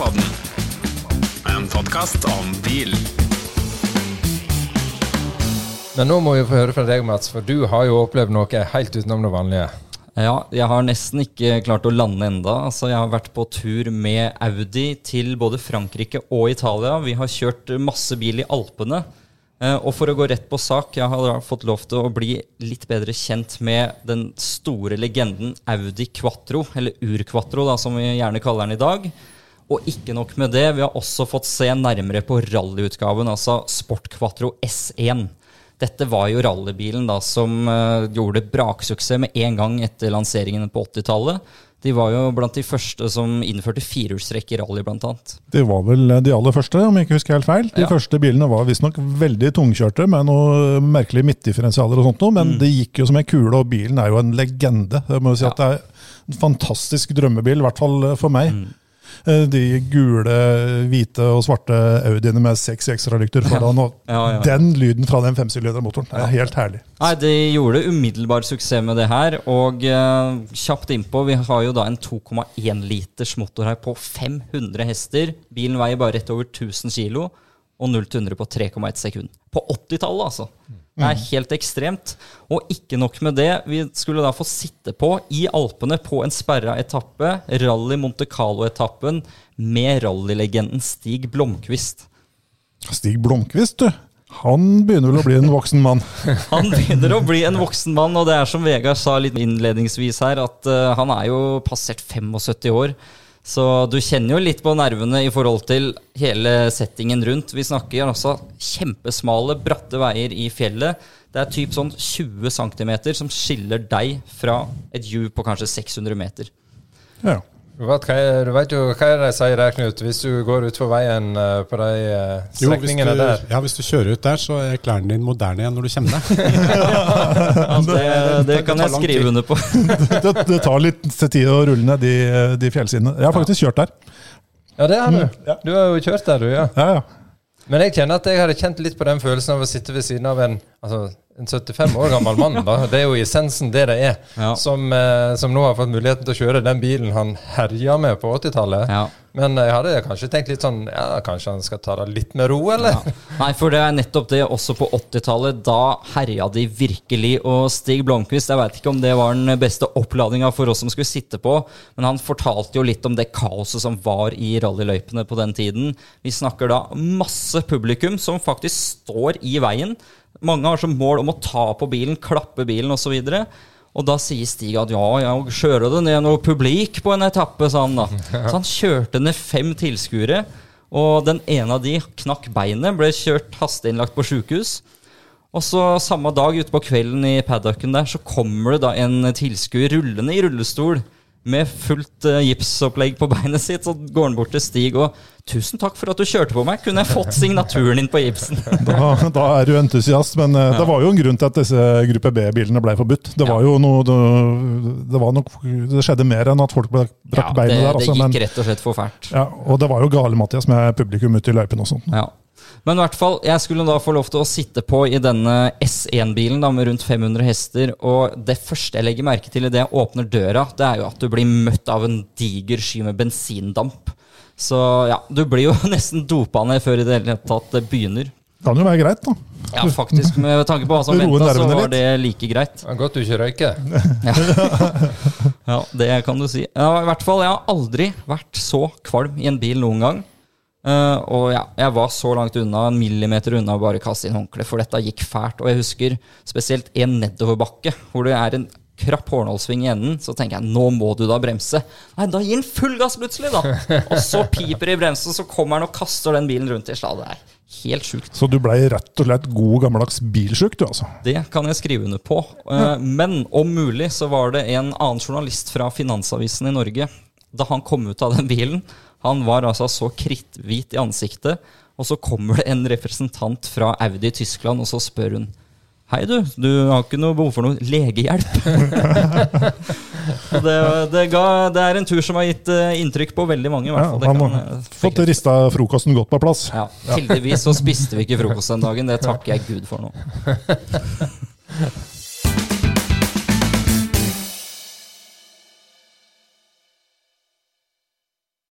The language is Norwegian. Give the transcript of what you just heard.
Bilpodden, en podkast om bil. Men nå må vi få høre fra deg, Mats, for du har jo opplevd noe helt utenom det vanlige. Ja, jeg har nesten ikke klart å lande enda. Altså, jeg har vært på tur med Audi til både Frankrike og Italia. Vi har kjørt masse bil i Alpene. Eh, Og for å gå rett på sak, jeg har da fått lov til å bli litt bedre kjent med den store legenden Audi Quattro, eller Ur-Quattro, da, som vi gjerne kaller den i dag. Og ikke nok med det, vi har også fått se nærmere på rallyutgaven, altså Sport Quattro S1. Dette var jo rallybilen da som eh, gjorde braksuksess med en gang etter lanseringen på 80-tallet. De var jo blant de første som innførte firehjulstrekk i rally, annet. De var vel de aller første, om jeg ikke husker helt feil. De Ja. første bilene var visstnok veldig tungkjørte med noen merkelige midtdifferensialer og sånt noe, men det gikk jo som en kule, og bilen er jo en legende. Jeg må si Mm. Ja. at det er en fantastisk drømmebil, i hvert fall for meg. Mm. Eh, De gule, hvite og svarte Audiene med seks ekstralykter foran, og Ja, ja. den lyden fra den femsylinderen-motoren er helt herlig. Nei, De gjorde umiddelbar suksess med det her. Og uh, kjapt innpå, vi har jo da en 2,1 liters motor her på 500 hester. Bilen veier bare rett over 1000 kilo, og 0 til 100 på 3,1 sekund. På 80-tallet, altså. Det er helt ekstremt. Og ikke nok med det, vi skulle da få sitte på i Alpene på en sperra etappe, Rally Monte Carlo-etappen, med rallylegenden Stig Blomkvist. Stig Blomkvist, du. Han begynner vel å bli en voksen mann. Han begynner å bli en voksen mann, og det er som Vegard sa litt innledningsvis her, at uh, han er jo passert 75 år. Så du kjenner jo litt på nervene i forhold til hele settingen rundt. Vi snakker altså kjempesmale, bratte veier i fjellet. Det er typ sånn 20 cm som skiller deg fra et hjul på kanskje 600 meter. Ja. Vet, hva er, du vet jo hva er det de sier der, Knut, hvis du går utfor veien uh, på de eh, Jo, strekningene du, der. ja, hvis du kjører ut der, så er klærne dine moderne igjen når du kommer deg. Ja, det, det kan jeg skrive under på. Det, det tar litt tid å rulle ned de, de fjellsidene. Jeg har faktisk kjørt der. Ja, det har du. Ja. Du har jo kjørt der, du, ja. Ja, ja. Men jeg kjenner at jeg hadde kjent litt på den følelsen av å sitte ved siden av en, altså, en 75 år gammel mann. Da. Det er jo essensen det det er. Ja. Som, eh, som nå har fått muligheten til å kjøre den bilen han herja med på 80-tallet. Ja. Men jeg hadde kanskje tenkt litt sånn Ja, kanskje han skal ta det litt med ro, eller? Ja. Nei, for det er nettopp det. Også på 80-tallet. Da herja de virkelig. Og Stig Blomkvist, jeg veit ikke om det var den beste oppladninga for oss som skulle sitte på, men han fortalte jo litt om det kaoset som var i rallyløypene på den tiden. Vi snakker da masse publikum som faktisk står i veien. Mange har som mål om å ta på bilen, klappe bilen osv. Og da sier Stig at ja, jeg kjører det ned noe publik på en etappe, sa han da. Så han kjørte ned fem tilskuere. Og den ene av de knakk beinet, ble kjørt hasteinnlagt på sjukehus. Og så samme dag ute på kvelden i paddocken der, så kommer det da en tilskuer rullende i rullestol med fullt uh, gipsopplegg på beinet sitt. Så går han bort til Stig og 'Tusen takk for at du kjørte på meg. Kunne jeg fått signaturen din på gipsen?' Da, da er du entusiast, men eh, det var jo en grunn til at disse gruppe B-bilene ble forbudt. Det var jo noe det, det var nok Det skjedde mer enn at folk brakk Ja, beinet der. det Altså, gikk men, rett og slett for fælt. ja, og det var jo Gale-Mathias med publikum ute i løypen og sånn. Ja. Men i hvert fall, jeg skulle da få lov til å sitte på i denne S1-bilen da, med rundt 500 hester. Og det første jeg legger merke til idet jeg åpner døra, det er jo at du blir møtt av en diger sky med bensindamp. Så ja, du blir jo nesten dopa ned før i det hele tatt det begynner. Det Kan jo være greit, da. Ja, faktisk, med tanke på hva som venta, så var det like greit. Det er Godt du ikke røyker. Ja, det kan du si. Ja, I hvert fall, jeg har aldri vært så kvalm i en bil noen gang. Eh, og ja, jeg var så langt unna, en millimeter unna å bare kaste inn håndkle, for dette gikk fælt. Og jeg husker spesielt en nedoverbakke, hvor det er en krapp hårnålsving i enden. Så tenker jeg, nå må du da bremse. Nei, da gir den full gass plutselig, da! Og så piper det i bremsen, så kommer den og kaster den bilen rundt i slag. Det er helt sjukt. Så du blei rett og slett god gammeldags bilsjuk, du, altså. Det kan jeg skrive under på. Uh, Men om mulig så var det en annen journalist fra Finansavisen i Norge. Da han kom ut av den bilen, han var altså så kritthvit i ansiktet. Og så kommer det en representant fra Audi i Tyskland, og så spør hun Hei, du. Du har ikke noe behov for noe legehjelp? Det, det, ga, det er en tur som har gitt eh, inntrykk på veldig mange. i hvert fall. Ja, han har fått rista frokosten godt på plass. Ja, heldigvis så spiste vi ikke frokost den dagen. Det takker jeg Gud for nå.